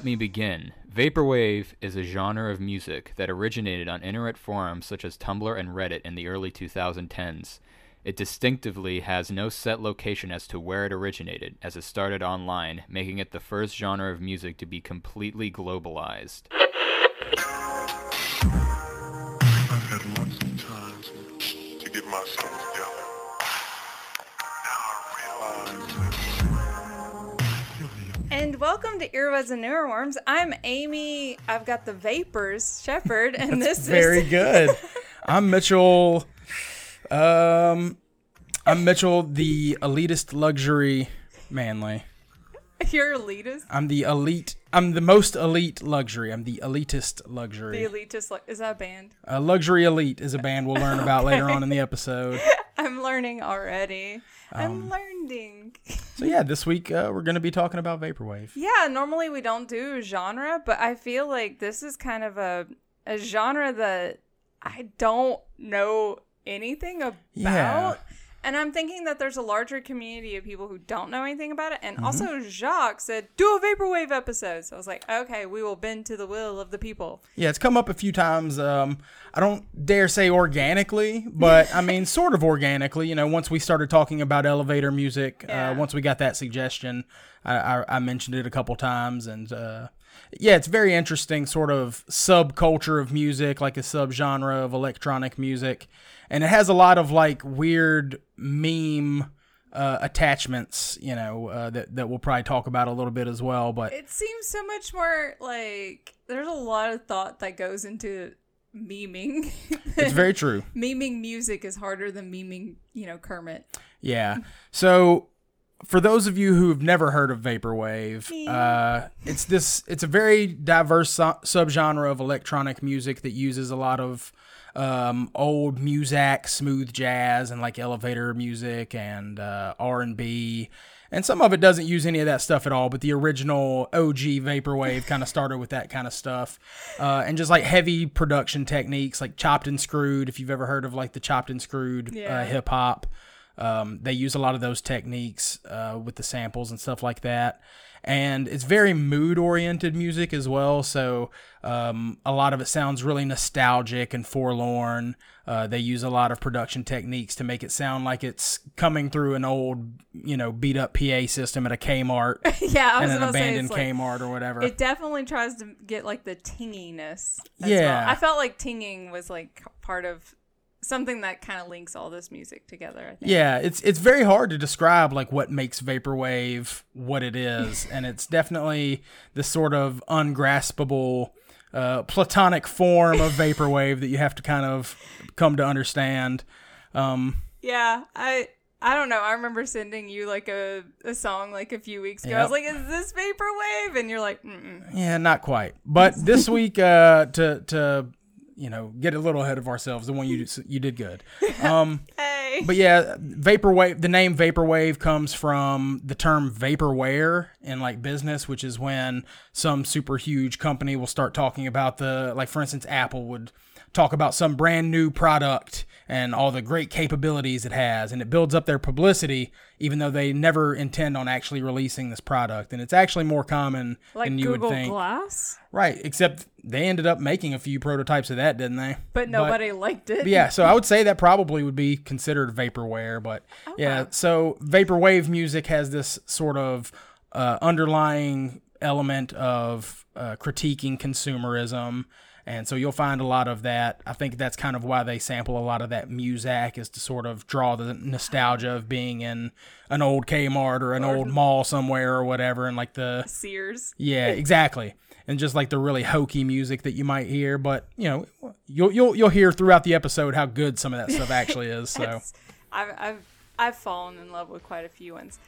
Let me begin. Vaporwave is a genre of music that originated on internet forums such as Tumblr and Reddit in the early 2010s. It distinctively has no set location as to where it originated, as it started online, making it the first genre of music to be completely globalized. Welcome to Earbuds and Earworms. I'm Amy. I've got the Vapors Shepherd, and this Very is very good. I'm Mitchell. Um, I'm Mitchell, the elitist luxury Manly. You're elitist. I'm the elite. I'm the most elite luxury. I'm the elitist luxury. The elitist. Is that a band? uh, luxury elite is a band we'll learn about later on in the episode. I'm learning already. I'm Um, learning. So yeah, this week uh, we're going to be talking about vaporwave. Yeah, normally we don't do genre, but I feel like this is kind of a a genre that I don't know anything about. Yeah. And I'm thinking that there's a larger community of people who don't know anything about it. And Mm-hmm. also, Jacques said, do a Vaporwave episode. So I was like, okay, we will bend to the will of the people. Yeah, it's come up a few times. Um, I don't dare say organically, but I mean, sort of organically. You know, once we started talking about elevator music, Yeah. uh, once we got that suggestion, I, I, I mentioned it a couple times, and uh, yeah, it's very interesting, sort of subculture of music, like a subgenre of electronic music, and it has a lot of like weird meme. Uh, attachments, you know, uh, that that we'll probably talk about a little bit as well. But It seems so much more like there's a lot of thought that goes into memeing. it's very true. memeing music is harder than memeing, you know, Kermit. Yeah. So for those of you who've never heard of vaporwave, uh, it's this. It's a very diverse su- subgenre of electronic music that uses a lot of um, old muzak, smooth jazz, and like elevator music and uh, R and B. And some of it doesn't use any of that stuff at all, but the original OG vaporwave kind of started with that kind of stuff, uh, and just like heavy production techniques, like chopped and screwed. If you've ever heard of like the chopped and screwed Yeah. uh, hip hop, um, they use a lot of those techniques uh, with the samples and stuff like that. And it's very mood oriented music as well. So um, a lot of it sounds really nostalgic and forlorn. Uh, they use a lot of production techniques to make it sound like it's coming through an old, you know, beat up PA system at a Kmart yeah, I was and an to say abandoned like, Kmart or whatever. it definitely tries to get like the tinginess. as Yeah. well. I felt like tinging was like part of something that kind of links all this music together. I think. Yeah, it's it's very hard to describe like what makes vaporwave what it is, and it's definitely this sort of ungraspable, uh, platonic form of vaporwave that you have to kind of come to understand. Um, Yeah, I I don't know. I remember sending you like a, a song like a few weeks ago. I was like, "Is this vaporwave?" And you're like, Mm-mm. yeah, not quite, but this week uh, to to you know get a little ahead of ourselves, the one you you did good. Um, "Hey." But yeah, vaporwave. The name vaporwave comes from the term vaporware in like business, which is when some super huge company will start talking about the like, for instance, Apple would talk about some brand new product and all the great capabilities it has, and it builds up their publicity, even though they never intend on actually releasing this product. And it's actually more common like than you Google would think. Glass, Right? Except they ended up making a few prototypes of that, didn't they? but nobody liked it. Yeah, so I would say that probably would be considered vaporware, but yeah, so vaporwave music has this sort of uh, underlying element of uh, critiquing consumerism. And so you'll find a lot of that. I think that's kind of why they sample a lot of that Muzak is to sort of draw the nostalgia of being in an old Kmart or an old mall somewhere or whatever, and like the Sears. yeah, exactly. And just like the really hokey music that you might hear, but you know, you'll you'll you'll hear throughout the episode how good some of that stuff actually is. So I've I've I've fallen in love with quite a few ones.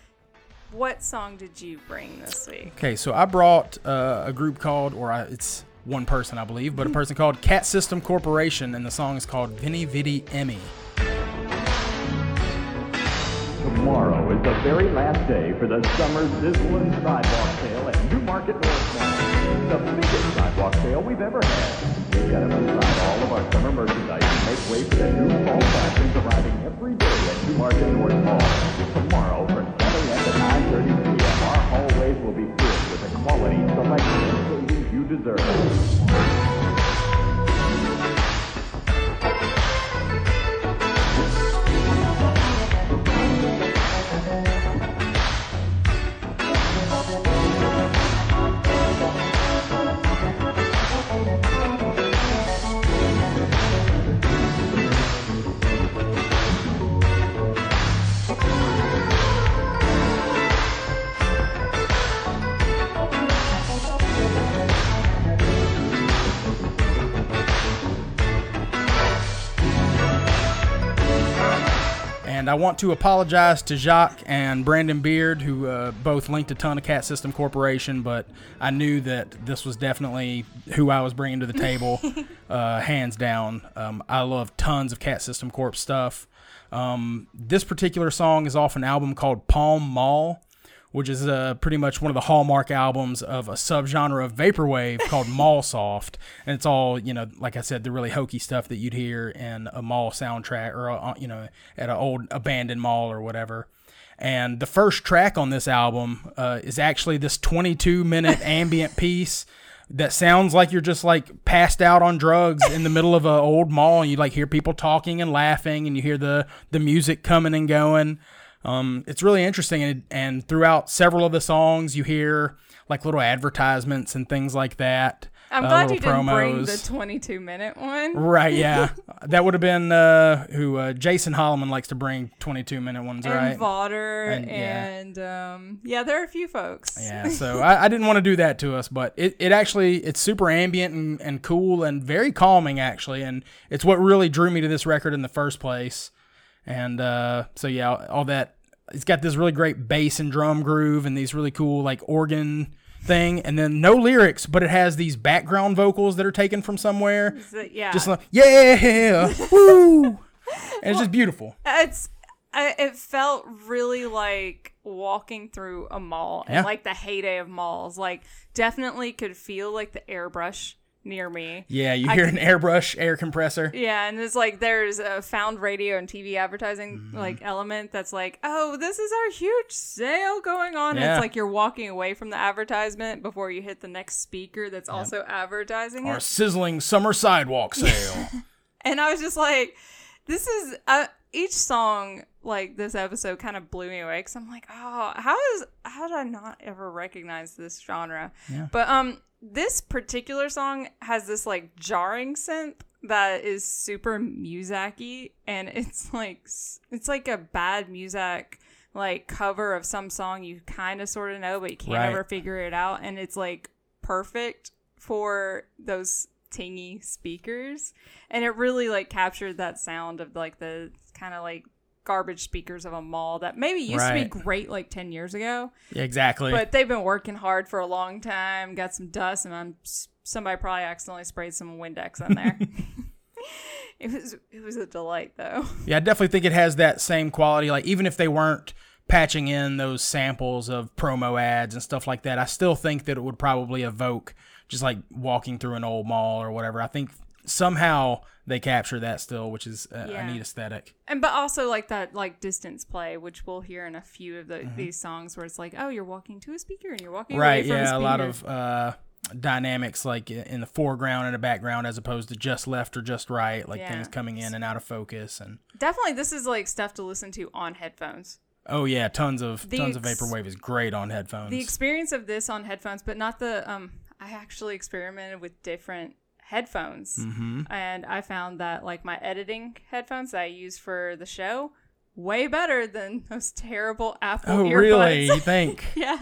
What song did you bring this week? okay, so I brought uh, a group called, or I, it's one person I believe, but a person called Cat System Corporation, and the song is called Vinny Vidi Emmy. Tomorrow is the very last day for the summer sizzling sidewalk sale at Newmarket North. The biggest sidewalk sale we've ever had. Get aside all of our summer merchandise and make way for the new fall fashions arriving every day at Newmarket North Mall. Tomorrow from 7 a.m. to 9.30 p.m. our hallways will be filled with a quality selection deserve. I want to apologize to Jacques and Brandon Beard, who uh, both linked a ton of Cat System Corporation, but I knew that this was definitely who I was bringing to the table, uh, hands down. Um, I love tons of Cat System Corp stuff. Um, this particular song is off an album called Palm Mall, which is uh, pretty much one of the hallmark albums of a subgenre of vaporwave called mall soft, and it's all you know, like I said, the really hokey stuff that you'd hear in a mall soundtrack or uh, you know at an old abandoned mall or whatever. And the first track on this album uh, is actually this 22 minute ambient piece that sounds like you're just like passed out on drugs in the middle of an old mall and you like hear people talking and laughing and you hear the the music coming and going um, it's really interesting, and, and throughout several of the songs, you hear like little advertisements and things like that. I'm uh, glad you didn't bring the 22 minute one. Right, yeah, that would have been uh, who uh, Jason Holloman likes to bring 22 minute ones, And right? Vaughter And- and, yeah. um yeah, there are a few folks. Yeah, so I, I didn't want to do that to us, but it, it actually it's super ambient and, and cool and very calming actually, and it's what really drew me to this record in the first place. And uh, so yeah, all that it's got this really great bass and drum groove and these really cool like organ thing, and then no lyrics, but it has these background vocals that are taken from somewhere, So, yeah. just like yeah, woo, and it's just beautiful. it's it felt really like walking through a mall and Yeah. like the heyday of malls. Like definitely could feel like the airbrush near me. Yeah, you hear can- an airbrush air compressor. Yeah, and it's like there's a found radio and TV advertising Mm-hmm. like element that's like, oh, this is our huge sale going on. Yeah. it's like you're walking away from the advertisement before you hit the next speaker that's also advertising Our it. sizzling summer sidewalk sale. And I was just like, this is uh, each song like this episode kind of blew me away because I'm like, oh, how is how did I not ever recognize this genre? Yeah. But um, this particular song has this like jarring synth that is super musicy, and it's like it's like a bad music like cover of some song you kind of sort of know, but you can't Right. ever figure it out, and it's like perfect for those tingy speakers and it really like captured that sound of like the kind of like garbage speakers of a mall that maybe used to be great like 10 years ago Yeah, exactly. but they've been working hard for a long time got some dust and I'm, somebody probably accidentally sprayed some windex in there it was it was a delight though Yeah, I definitely think it has that same quality. Like even if they weren't patching in those samples of promo ads and stuff like that, I still think that it would probably evoke just like walking through an old mall or whatever. I think somehow they capture that still, which is a, Yeah. a neat aesthetic. and but also like that like distance play which we'll hear in a few of the, these songs where it's like oh you're walking to a speaker and you're walking Mm-hmm. Right? away from Yeah, a, a lot of uh, dynamics like in the foreground and the background as opposed to just left or just right, like Yeah. things coming in and out of focus and. definitely this is like stuff to listen to on headphones Oh yeah, tons of The tons of vaporwave is great on headphones. the experience of this on headphones but not the um i actually experimented with different headphones mm-hmm. and i found that like my editing headphones that i use for the show way better than those terrible apple Oh earbuds. really? You think? yeah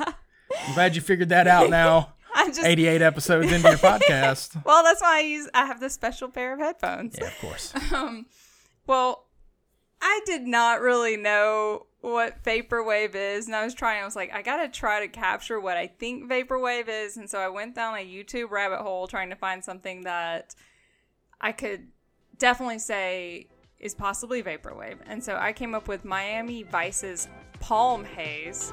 I'm glad you figured that out now. i just 88 episodes into your podcast. well that's why i use i have this special pair of headphones Yeah, of course. Um, well, I did not really know what vaporwave is and I was trying I was like I got to try to capture what I think vaporwave is and so I went down a YouTube rabbit hole trying to find something that I could definitely say is possibly vaporwave and so I came up with Miami Vice's Palm Haze.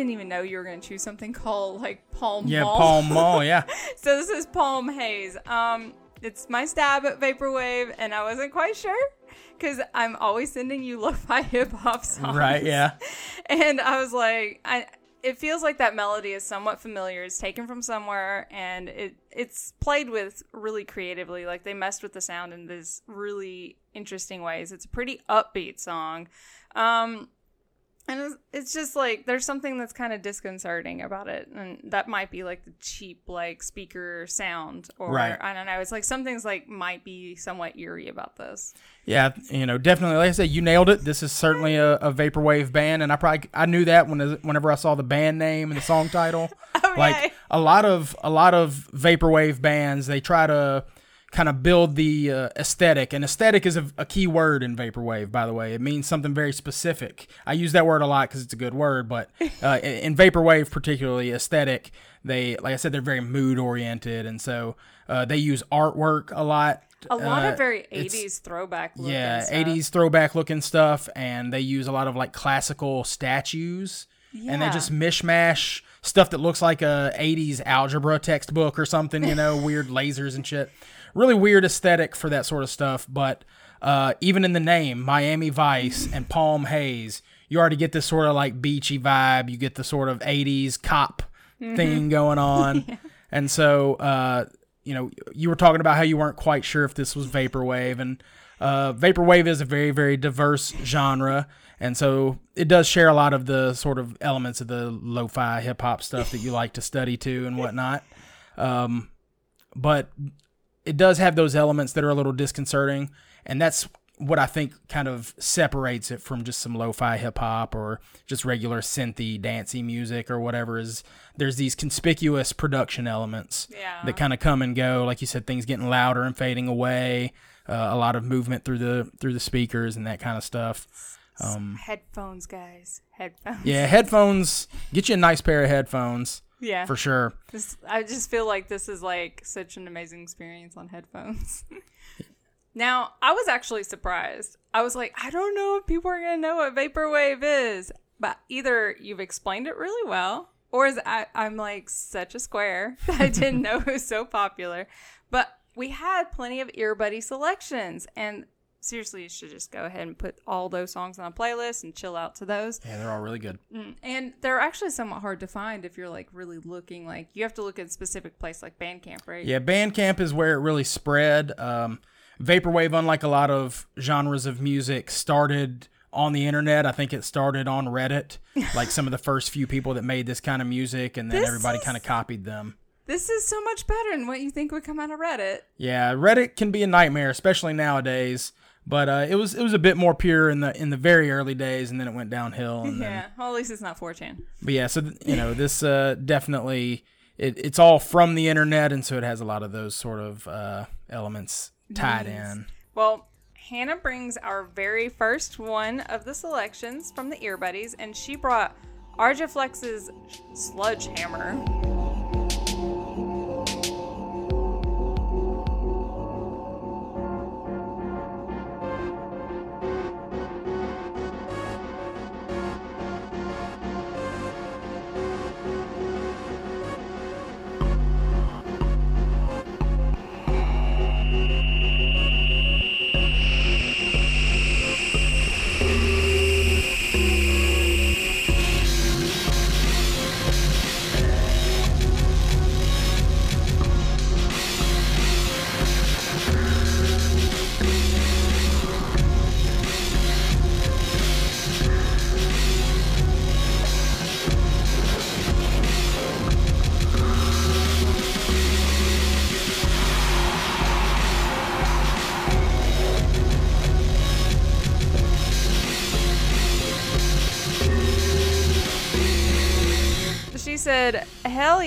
Didn't even know you were gonna choose something called like Palm Yeah, Mall. Palm Mall. Yeah. So this is Palm Haze. Um, it's my stab at vaporwave, and I wasn't quite sure because I'm always sending you lo-fi hip hop songs. Right. Yeah. And I was like, I. It feels like that melody is somewhat familiar. It's taken from somewhere, and it it's played with really creatively. Like they messed with the sound in these really interesting ways. It's a pretty upbeat song. Um, and it's, just like there's something that's kind of disconcerting about it, and that might be like the cheap like speaker sound, or Right. I don't know. It's like something's like might be somewhat eerie about this. Yeah, you know, definitely. Like I said, you nailed it. This is certainly a, a vaporwave band, and I probably I knew that when whenever I saw the band name and the song title. Okay. Oh, like a lot of a lot of vaporwave bands, they try to kind of build the uh, aesthetic, and aesthetic is a, a key word in vaporwave. By the way, it means something very specific. I use that word a lot because it's a good word, but uh, in, vaporwave, particularly aesthetic, they like I said, they're very mood oriented, and so uh, they use artwork a lot. A lot Uh, of very 80s throwback looking yeah, stuff. 80s throwback looking stuff, and they use a lot of like classical statues, and they just mishmash stuff that looks like a 80s algebra textbook or something, you know, weird lasers and shit. Really weird aesthetic for that sort of stuff, but uh, even in the name, Miami Vice and Palm Haze, you already get this sort of like beachy vibe. You get the sort of 80s cop thing going on. And so, uh, you know, you were talking about how you weren't quite sure if this was vaporwave, and uh, vaporwave is a very, very diverse genre, and so it does share a lot of the sort of elements of the lo-fi hip hop stuff that you like to study to and whatnot. Um, but it does have those elements that are a little disconcerting, and that's what I think kind of separates it from just some lo-fi hip hop or just regular synthy, dancey music or whatever. Is there's these conspicuous production elements Yeah. that kind of come and go, like you said, things getting louder and fading away, uh, a lot of movement through the through the speakers and that kind of stuff. Um, Headphones, guys. Headphones. yeah, headphones. Get you a nice pair of headphones Yeah. for sure. This, I just feel like this is like such an amazing experience on headphones. now, I was actually surprised. I was like, I don't know if people are going to know what vaporwave is, but either you've explained it really well, or is I, I'm like such a square that I didn't know it was so popular. But we had plenty of earbuddy selections, and seriously, you should just go ahead and put all those songs on a playlist and chill out to those. Yeah, they're all really good. And they're actually somewhat hard to find if you're like really looking. Like you have to look at a specific place like Bandcamp, right? Yeah, Bandcamp is where it really spread. Um, Vaporwave, unlike a lot of genres of music, started on the internet. I think it started on Reddit, like some of the first few people that made this kind of music, and then This everybody is- kind of copied them. This is so much better than what you think would come out of Reddit. Yeah, Reddit can be a nightmare, especially nowadays. But uh, it was it was a bit more pure in the in the very early days, and then it went downhill. And then, Yeah. Well, at least it's not 4chan. but yeah, so th- you know this uh, definitely it, it's all from the internet, and so it has a lot of those sort of uh, elements tied in. Well, Hannah brings our very first one of the selections from the Earbuddies, and she brought Argiflex's Sludge Hammer.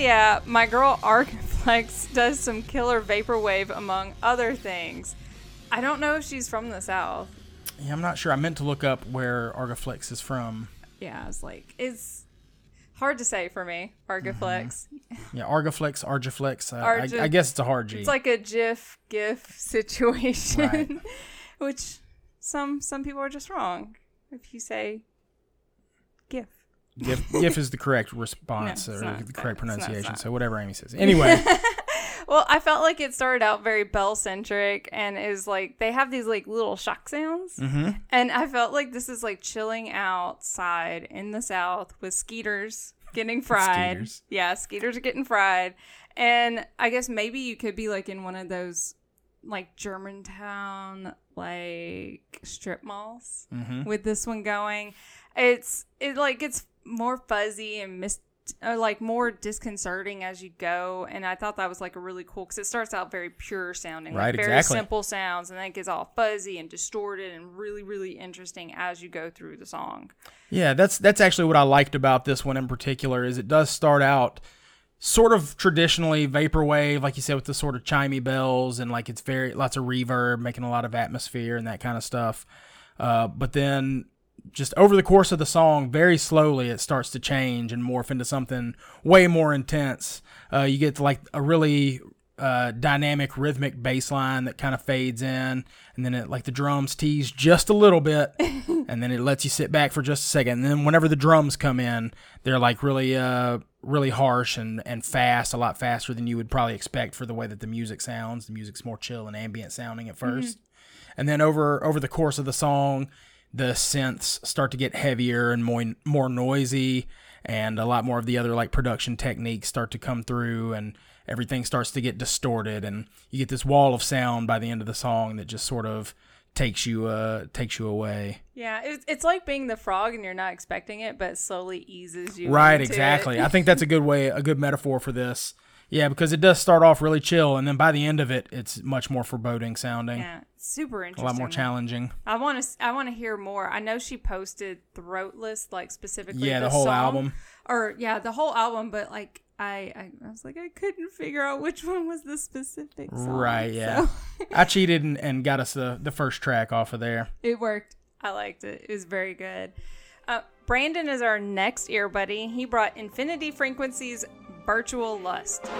Yeah, my girl Argiflex does some killer vaporwave among other things. I don't know if she's from the South. Yeah, I'm not sure. I meant to look up where Argaflex is from. Yeah, it's like, it's hard to say for me, Argiflex. Yeah, Argaflex, Argiflex. Uh, Argi- I, I guess it's a hard G. It's like a GIF GIF situation, Right. which some some people are just wrong if you say GIF. GIF, is the correct response No, or not. the correct. Pronunciation. So whatever Amy says. Anyway, Well, I felt like it started out very bell centric and is like they have these like little shock sounds. Mm-hmm. And I felt like this is like chilling outside in the South with skeeters getting fried. Skeeters. Yeah, skeeters are getting fried. And I guess maybe you could be like in one of those like Germantown like strip malls with this one going. It's it like gets more fuzzy and mist uh, like more disconcerting as you go and i thought that was like a really cool because it starts out very pure sounding like Right, very exactly. simple sounds and then it gets all fuzzy and distorted and really really interesting as you go through the song yeah, that's that's actually what I liked about this one in particular. Is it does start out sort of traditionally vaporwave, like you said, with the sort of chimey bells and like it's very lots of reverb, making a lot of atmosphere and that kind of stuff. Uh, but then just over the course of the song, very slowly, it starts to change and morph into something way more intense. Uh, you get like a really uh, dynamic rhythmic bass line that kind of fades in, and then it like the drums tease just a little bit, and then it lets you sit back for just a second. And then whenever the drums come in, they're like really uh really harsh and and fast, a lot faster than you would probably expect for the way that the music sounds. The music's more chill and ambient sounding at 1st and then over over the course of the song the synths start to get heavier and more more noisy and a lot more of the other like production techniques start to come through and everything starts to get distorted and you get this wall of sound by the end of the song that just sort of takes you uh takes you away. Yeah it's, it's like being the frog and you're not expecting it but it slowly eases you right exactly. I think that's a good way a good metaphor for this yeah because it does start off really chill and then by the end of it it's much more foreboding sounding yeah super interesting. a lot more challenging I want to. I want to hear more. I know she posted Throatless, like specifically. Yeah, the this whole song. album. Or yeah, the whole album. But like, I, I, I was like, I couldn't figure out which one was the specific song. Right, yeah. so I cheated and, and got us the, the first track off of there. it worked. I liked it. It was very good. Uh, Brandon is our next ear buddy. He brought Infinity Frequencies Virtual Lust.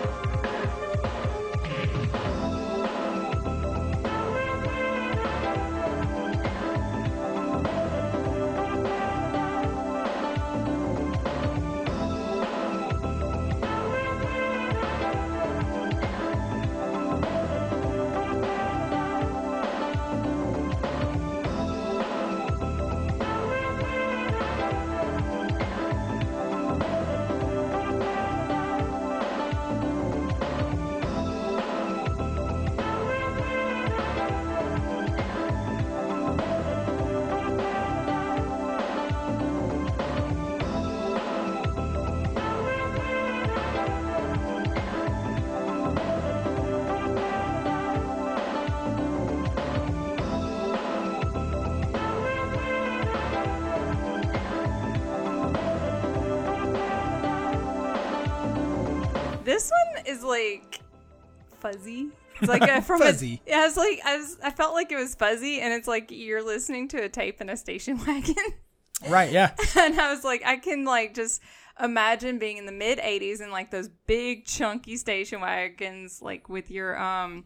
Like fuzzy. It's like a, from Fuzzy. A, yeah, it's like I was. I felt like it was fuzzy, and it's like you're listening to a tape in a station wagon. Right, yeah. and I was like, I can like just imagine being in the mid '80s and like those big chunky station wagons, like with your um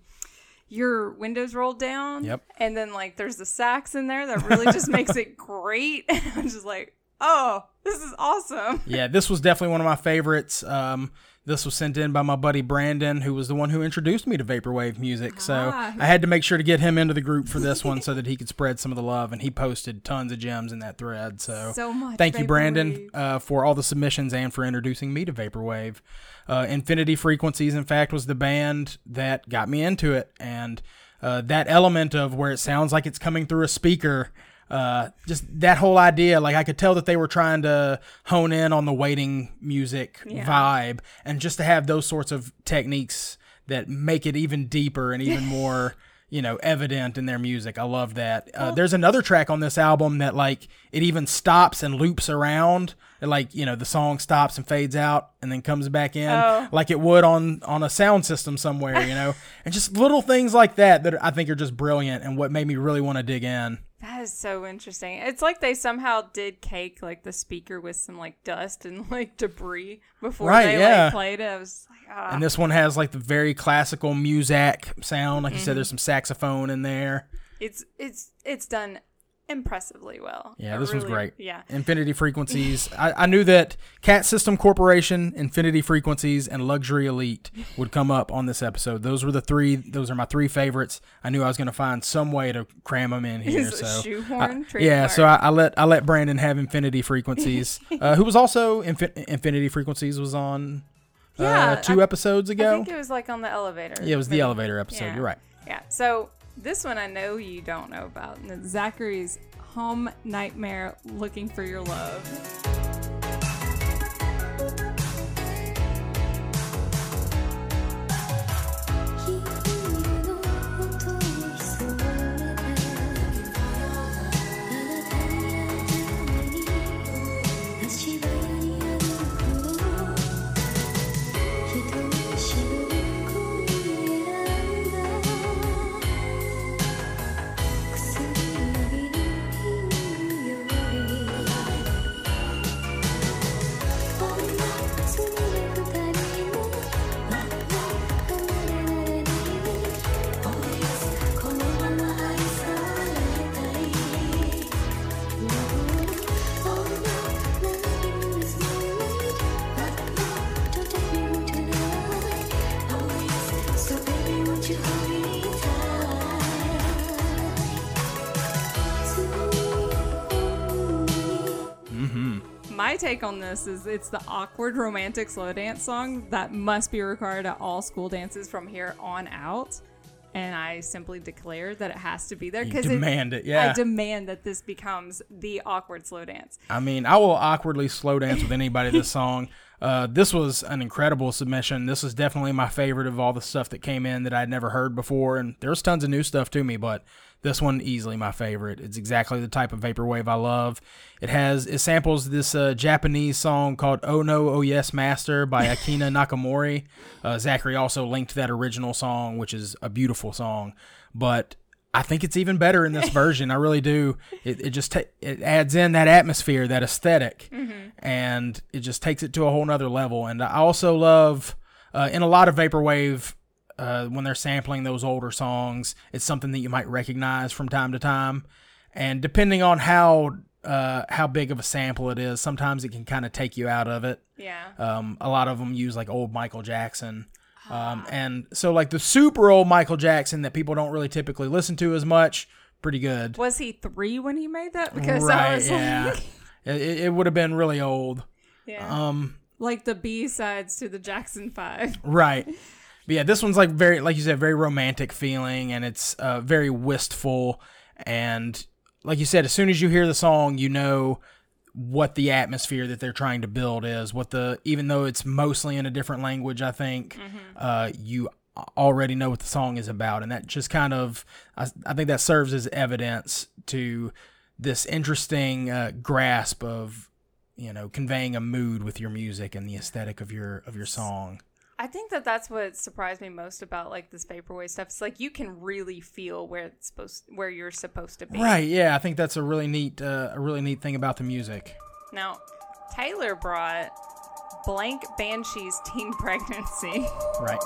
your windows rolled down. Yep. And then like there's the sax in there that really just makes it great. I'm just like, oh, this is awesome. Yeah, this was definitely one of my favorites. Um, this was sent in by my buddy Brandon, who was the one who introduced me to vaporwave music. So Ah. I had to make sure to get him into the group for this one so that he could spread some of the love. And he posted tons of gems in that thread. So, So much thank you, Brandon, uh, for all the submissions and for introducing me to vaporwave. Uh, Infinity Frequencies, in fact, was the band that got me into it, and uh, that element of where it sounds like it's coming through a speaker. Uh, just that whole idea, like I could tell that they were trying to hone in on the waiting music Yeah. vibe, and just to have those sorts of techniques that make it even deeper and even more, you know, evident in their music. I love that. Uh, there's another track on this album that like it even stops and loops around. And, like you know, the song stops and fades out and then comes back in, Oh. like it would on on a sound system somewhere, you know, and just little things like that that I think are just brilliant and what made me really want to dig in. That is so interesting. It's like they somehow did cake like the speaker with some like dust and like debris before Right, they yeah. like played it. I was like, ah. And this one has like the very classical muzak sound, like you Mm-hmm. said. There's some saxophone in there. it's it's it's done impressively well. Yeah, It this was great. Yeah. Infinity Frequencies. I, I knew that Cat System Corporation, Infinity Frequencies, and Luxury Elite would come up on this episode. Those were the three. Those are my three favorites. I knew I was going to find some way to cram them in here. So shoehorn? I- yeah, so I, I let I let Brandon have Infinity Frequencies, uh, who was also Infin- Infinity Frequencies was on uh, Yeah, two episodes I think it was like on the elevator. yeah, it was the elevator episode. Yeah. You're right. Yeah. So this one I know you don't know about. Zachary's Home Nightmare Looking for Your Love. Take on this is it's the awkward romantic slow dance song that must be required at all school dances from here on out. And I simply declare that it has to be there because demand it, yeah. I demand that this becomes the awkward slow dance. I mean, I will awkwardly slow dance with anybody this song. Uh, this was an incredible submission. This was definitely my favorite of all the stuff that came in that I'd never heard before. And there's tons of new stuff to me, but this one easily my favorite. It's exactly the type of vaporwave I love. It has it samples this uh, Japanese song called "Oh No Oh Yes Master" by Akina Nakamori. Uh, Zachary also linked that original song, which is a beautiful song, but I think it's even better in this version. I really do. It, it just ta- it adds in that atmosphere, that esthetic and it just takes it to a whole nother level. And I also love uh, in a lot of vaporwave uh, when they're sampling those older songs, it's something that you might recognize from time to time. And depending on how uh, how big of a sample it is, sometimes it can kind of take you out of it. Yeah. Um, a lot of them use like old Michael Jackson. Um, and so like the super old Michael Jackson that people don't really typically listen to as much, pretty good. Was he three when he made that? Because I right? was Yeah. like, it, it would have been really old. yeah. Um, like the B sides to the Jackson Five. Right. But yeah, this one's like very, like you said, very romantic feeling, and it's uh, very wistful. And like you said, as soon as you hear the song, you know what the atmosphere that they're trying to build is. What the, even though it's mostly in a different language, I think uh, you already know what the song is about, and that just kind of, I, I think that serves as evidence to this interesting uh, grasp of you know conveying a mood with your music and the aesthetic of your of your song I think that that's what surprised me most about like this vaporwave stuff. It's like you can really feel where it's supposed, where you're supposed to be. right yeah i think that's a really neat uh, a really neat thing about the music Now, Taylor brought blank Banshee's teen pregnancy. right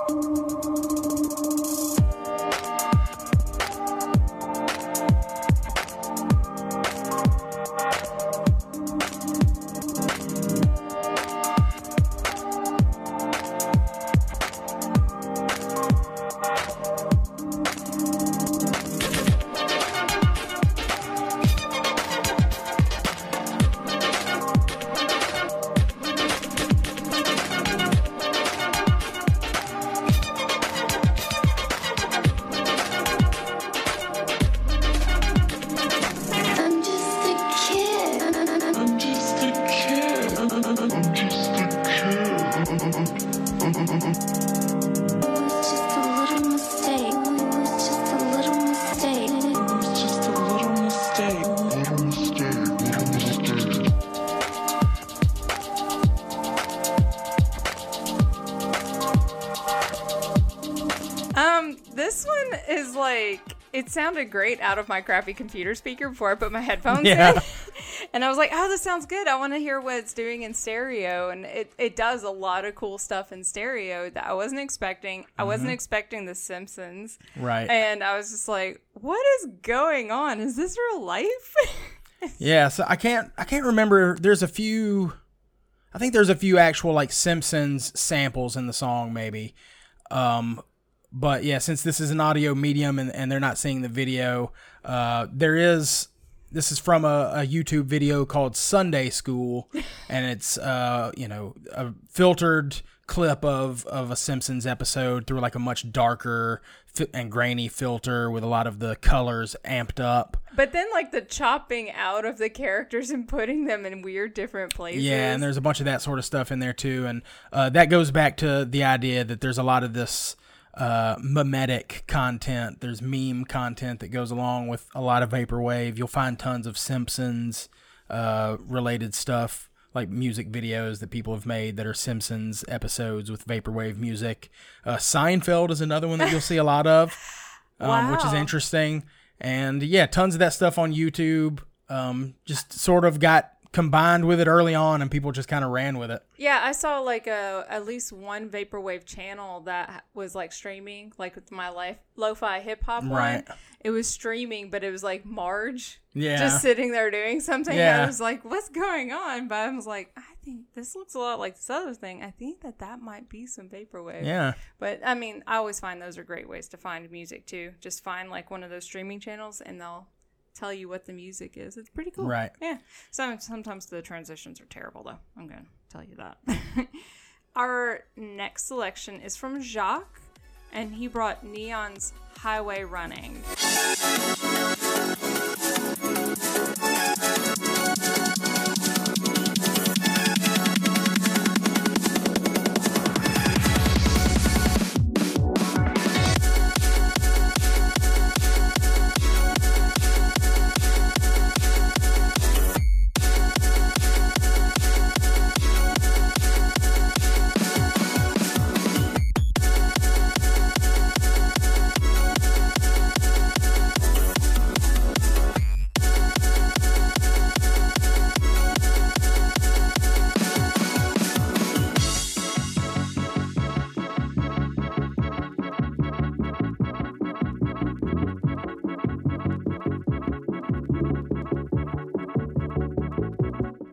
sounded great out of my crappy computer speaker before I put my headphones Yeah. in. and I was like, oh, this sounds good. I want to hear what it's doing in stereo. And it, it does a lot of cool stuff in stereo that I wasn't expecting. I wasn't expecting The Simpsons. Mm-hmm. Right. And I was just like, what is going on? Is this real life? Yeah, so I can't I can't remember. There's a few. I think there's a few actual like Simpsons samples in the song, maybe. Um, but yeah, since this is an audio medium and, and they're not seeing the video, uh, there is. This is from a, a YouTube video called Sunday School, and it's uh, you know a filtered clip of of a Simpsons episode through like a much darker and grainy filter with a lot of the colors amped up. but then, like, the chopping out of the characters and putting them in weird different places. Yeah, and there's a bunch of that sort of stuff in there too, and uh, that goes back to the idea that there's a lot of this uh, mimetic content. There's meme content that goes along with a lot of vaporwave. You'll find tons of Simpsons uh, related stuff, like music videos that people have made that are Simpsons episodes with vaporwave music. Uh, Seinfeld is another one that you'll see a lot of, um, which is interesting. And yeah, tons of that stuff on YouTube. Um, just sort of got combined with it early on, and people just kind of ran with it. Yeah, I saw like a at least one vaporwave channel that was like streaming, like with my life lo-fi hip hop Right. one. It was streaming, but it was like Marge, Yeah. just sitting there doing something. Yeah. I was like, "What's going on?" But I was like, "I think this looks a lot like this other thing. I think that that might be some vaporwave." Yeah. But I mean, I always find those are great ways to find music too. Just find like one of those streaming channels, and they'll tell you what the music is. It's pretty cool. Right. Yeah. Some sometimes the transitions are terrible though. I'm gonna tell you that. Our next selection is from Jacques, and he brought Neon's Highway Running.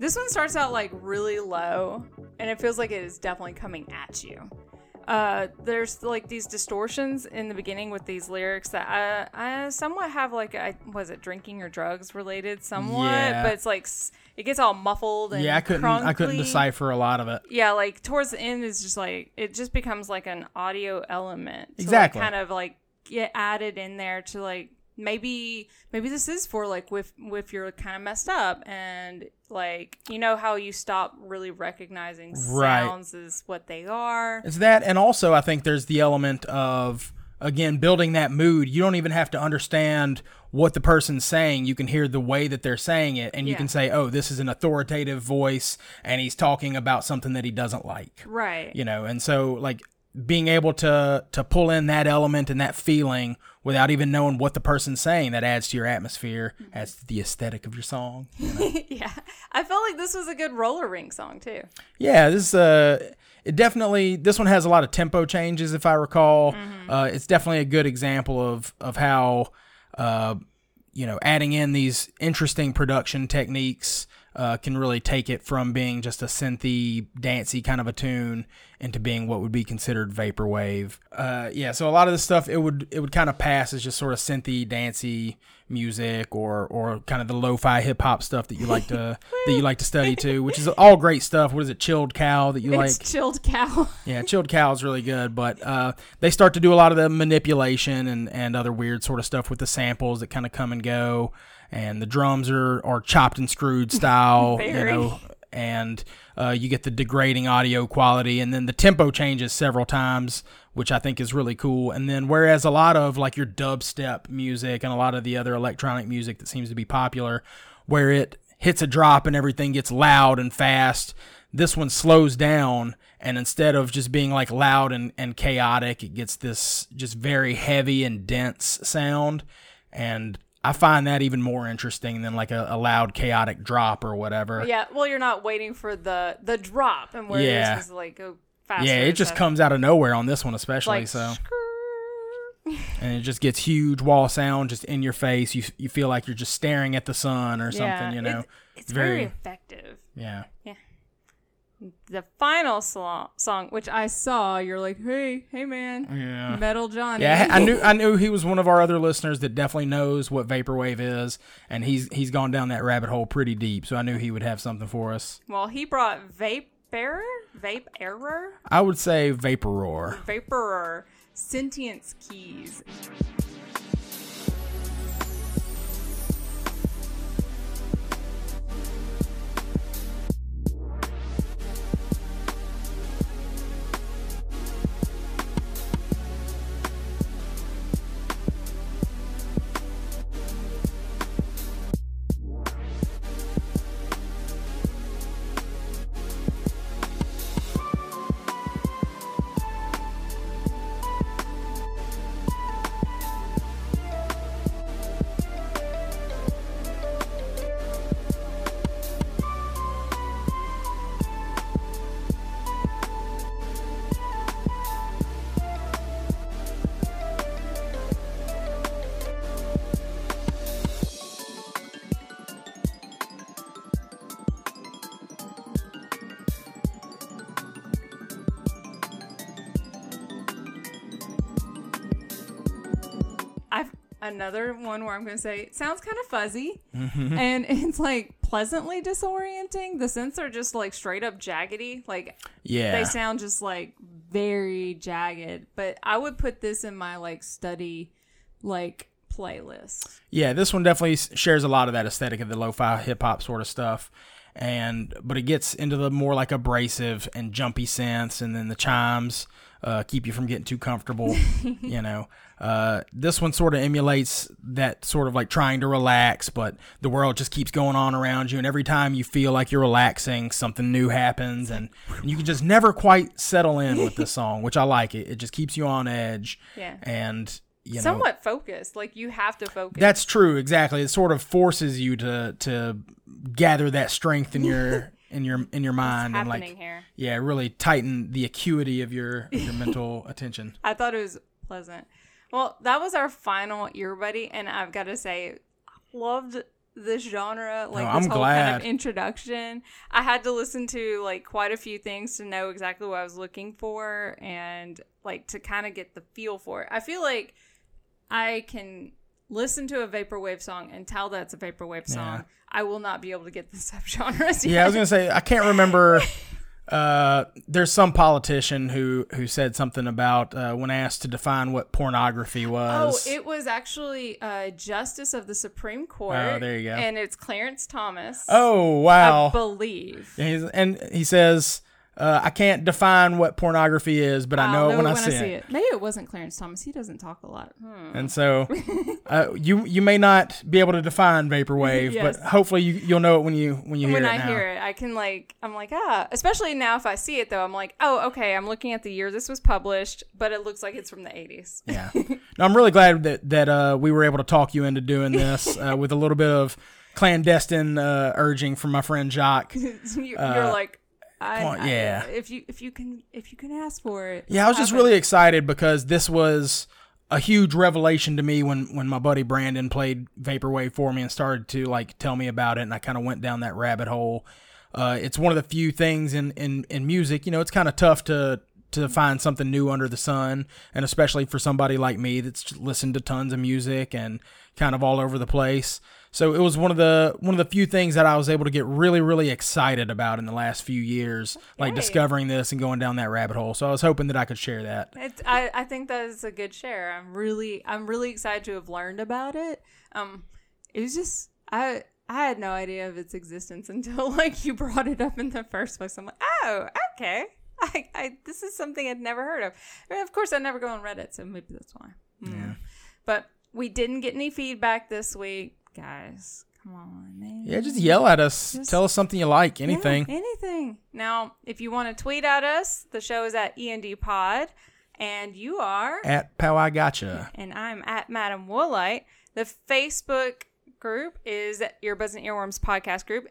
This one starts out like really low, and it feels like it is definitely coming at you. Uh, there's like these distortions in the beginning with these lyrics that I, I somewhat have like I was it drinking or drugs related somewhat, Yeah. but it's like it gets all muffled and Yeah, I couldn't I couldn't decipher a lot of it. Yeah, like towards the end is just like it just becomes like an audio element. to, like, Exactly. kind of like get added in there to like maybe maybe this is for like if if you're kind of messed up and like you know how you stop really recognizing Right. sounds as what they are. It's that, and also I think there's the element of again building that mood. You don't even have to understand what the person's saying. You can hear the way that they're saying it, and you Yeah. can say, "Oh, this is an authoritative voice, and he's talking about something that he doesn't like." Right. You know, and so like being able to to pull in that element and that feeling without even knowing what the person's saying that adds to your atmosphere adds to the aesthetic of your song yeah. I felt like this was a good roller rink song too. Yeah, this uh, it definitely this one has a lot of tempo changes, if I recall. Uh, it's definitely a good example of of how uh, you know adding in these interesting production techniques uh, can really take it from being just a synthy, dancey kind of a tune into being what would be considered vaporwave. Uh, yeah, so a lot of this stuff it would it would kind of pass as just sort of synthy, dancey music or or kind of the lo-fi hip hop stuff that you like to that you like to study too, which is all great stuff. What is it, chilled cow that you like? Chilled cow. Yeah, chilled cow is really good, but uh, they start to do a lot of the manipulation and, and other weird sort of stuff with the samples that kind of come and go, and the drums are, are chopped and screwed style, you know, and uh, you get the degrading audio quality, and then the tempo changes several times, which I think is really cool. And then whereas a lot of like your dubstep music and a lot of the other electronic music that seems to be popular, where it hits a drop and everything gets loud and fast. This one slows down, and instead of just being like loud and, and chaotic, it gets this just very heavy and dense sound. And I find that even more interesting than like a, a loud chaotic drop or whatever. Yeah, well, you're not waiting for the the drop, and where Yeah. this is like go faster. Yeah, it just comes out of nowhere on this one especially. like so and it just gets huge wall sound just in your face. You you feel like you're just staring at the sun or Yeah, something. You know. it's, it's very, Very- effective. Yeah. Yeah. The final slo- song, which I saw, you're like, hey, hey, man, Yeah. Metal Johnny. Yeah, I knew I knew he was one of our other listeners that definitely knows what vaporwave is, and he's he's gone down that rabbit hole pretty deep. So I knew he would have something for us. Well, he brought Vape Bearer, Vape Error, I would say Vaporroar. Vaporer, Sentience Keys. Another one where I'm going to say it sounds kind of fuzzy, mm-hmm. and it's like pleasantly disorienting. The synths are just like straight up jaggedy, like Yeah. they sound just like very jagged. But I would put this in my like study like playlist. Yeah, this one definitely shares a lot of that aesthetic of the lo-fi hip hop sort of stuff, and but it gets into the more like abrasive and jumpy sense and then the chimes uh, keep you from getting too comfortable. you know, uh, this one sort of emulates that sort of like trying to relax, but the world just keeps going on around you, and every time you feel like you're relaxing, something new happens, and, and you can just never quite settle in with this song, which I like. It it just keeps you on edge, Yeah. and you know Somewhat focused, like you have to focus. that's true, exactly. It sort of forces you to to gather that strength in your in your in your mind and like here. yeah, really tighten the acuity of your your mental attention. I thought it was pleasant. Well, that was our final ear buddy, and I've got to say, loved this genre. Oh, like Oh, I'm this whole kind of introduction. I had to listen to like quite a few things to know exactly what I was looking for, and like to kind of get the feel for it. I feel like I can listen to a vaporwave song and tell that's a vaporwave song. Yeah. I will not be able to get the subgenres. Yeah, I was gonna say I can't remember. Uh, there's some politician who who said something about uh, when asked to define what pornography was. Oh, it was actually uh, Justice of the Supreme Court. Oh, there you go. And it's Clarence Thomas. oh wow, I believe. And and he says, uh, "I can't define what pornography is, but I I'll know it when, I, see, it. Maybe it wasn't Clarence Thomas. He doesn't talk a lot. Hmm. And so, uh, you you may not be able to define vaporwave, Yes. but hopefully you, you'll know it when you when you hear When it When I now. hear it, I can like, I'm like, ah. Especially now, if I see it though, I'm like, oh, okay. I'm looking at the year this was published, but it looks like it's from the 80s. Yeah. No, I'm really glad that that uh, we were able to talk you into doing this uh, with a little bit of clandestine uh, urging from my friend Jacques. you, you're Uh, like, I, come on, I- yeah. if you if you can if you can ask for it. Yeah, I was just it. really excited because this was a huge revelation to me when when my buddy Brandon played vaporwave for me and started to like tell me about it, and I kind of went down that rabbit hole. Uh, it's one of the few things in in in music, you know, it's kind of tough to to find something new under the sun, and especially for somebody like me that's listened to tons of music and kind of all over the place. So it was one of the one of the few things that I was able to get really really excited about in the last few years, like Yay. discovering this and going down that rabbit hole. So I was hoping that I could share that. It's, I, I think that is a good share. I'm really I'm really excited to have learned about it. Um, it was just I I had no idea of its existence until like you brought it up in the first place. I'm like, oh, okay. I, I this is something I'd never heard of. I mean, of course, I never go on Reddit, so maybe that's why. Hmm. But we didn't get any feedback this week, guys. Come on, man. Yeah, just yell at us. Just- Tell us something you like. Anything. Yeah, anything. Now, if you want to tweet at us, the show is at END Pod, and you are At Pow I Gotcha. and I'm at Madam Woolite. The Facebook group is Earbuds and Earworms podcast group.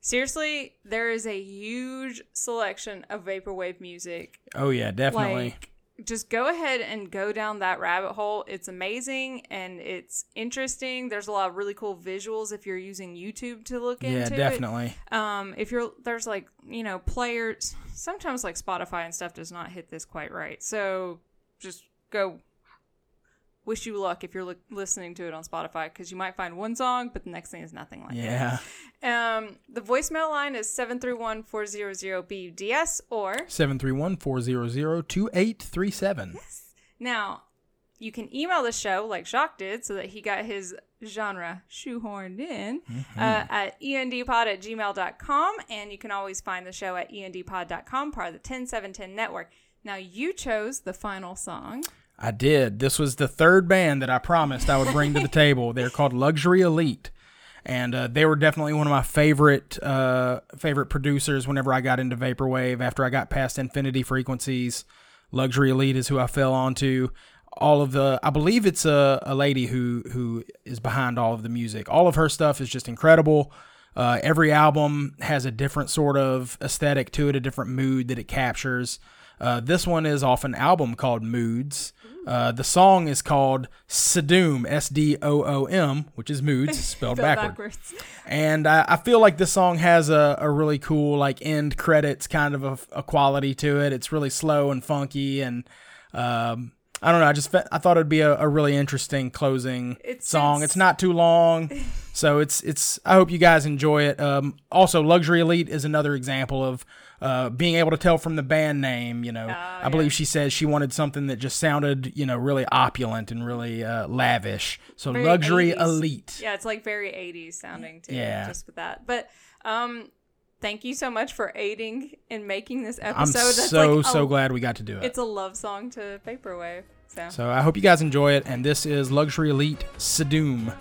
Seriously, there is a huge selection of vaporwave music. Oh yeah, definitely. Like, just go ahead and go down that rabbit hole. It's amazing and it's interesting. There's a lot of really cool visuals if you're using YouTube to look yeah, into it. Yeah, definitely. Um, if you're there's like you know players, sometimes like Spotify and stuff does not hit this quite right. So just go. Wish you luck if you're li- listening to it on Spotify because you might find one song, but the next thing is nothing like it. Yeah. Um, the voicemail line is 731-400-BUDS or 731-400-2837. now you can email the show like Jacques did so that he got his genre shoehorned in Mm-hmm. uh, at endpod at gmail.com and you can always find the show at endpod.com part of the 10710 network. Now you chose the final song. I did. This was the third band that I promised I would bring to the table. They're called Luxury Elite, and uh, they were definitely one of my favorite uh, favorite producers. Whenever I got into vaporwave, after I got past infinity frequencies, Luxury Elite is who I fell onto. All of the, I believe it's a, a lady who who is behind all of the music. All of her stuff is just incredible. Uh, every album has a different sort of aesthetic to it, a different mood that it captures. Uh, this one is off an album called Moods. Uh, the song is called Sadoom, S D O O M, which is Moods, spelled Spelled backward. backwards. And I, I feel like this song has a, a really cool, like, end credits kind of a, a quality to it. It's really slow and funky. And um, I don't know. I just fe- I thought it'd be a, a really interesting closing It song. It's not too long. So it's it's. I hope you guys enjoy it. Um, also, Luxury Elite is another example of uh, being able to tell from the band name. You know, I believe she says she wanted something that just sounded, you know, really opulent and really uh, lavish. So Very Luxury 80s. Elite. Yeah, it's like very 80s sounding too. Yeah. Just with that. But um thank you so much for aiding in making this episode. I'm That's so like a- so glad we got to do it. It's a love song to Vaporwave. So, So I hope you guys enjoy it. And this is Luxury Elite Sadoom.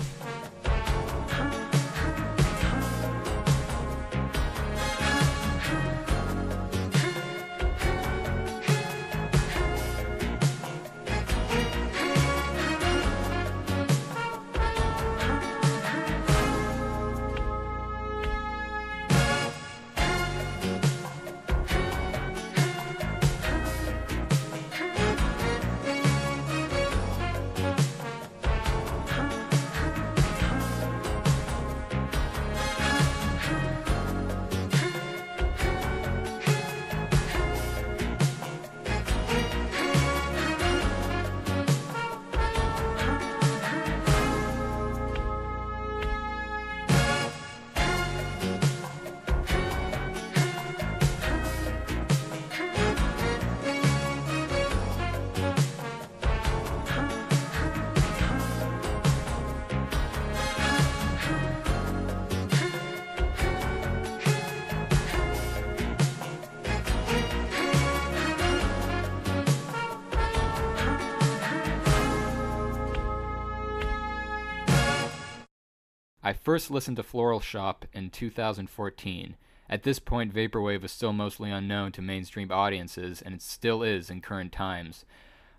First listened to Floral Shoppe in 2014. At this point, Vaporwave was still mostly unknown to mainstream audiences, and it still is in current times.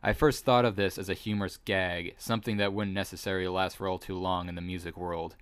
I first thought of this as a humorous gag, something that wouldn't necessarily last for all too long in the music world.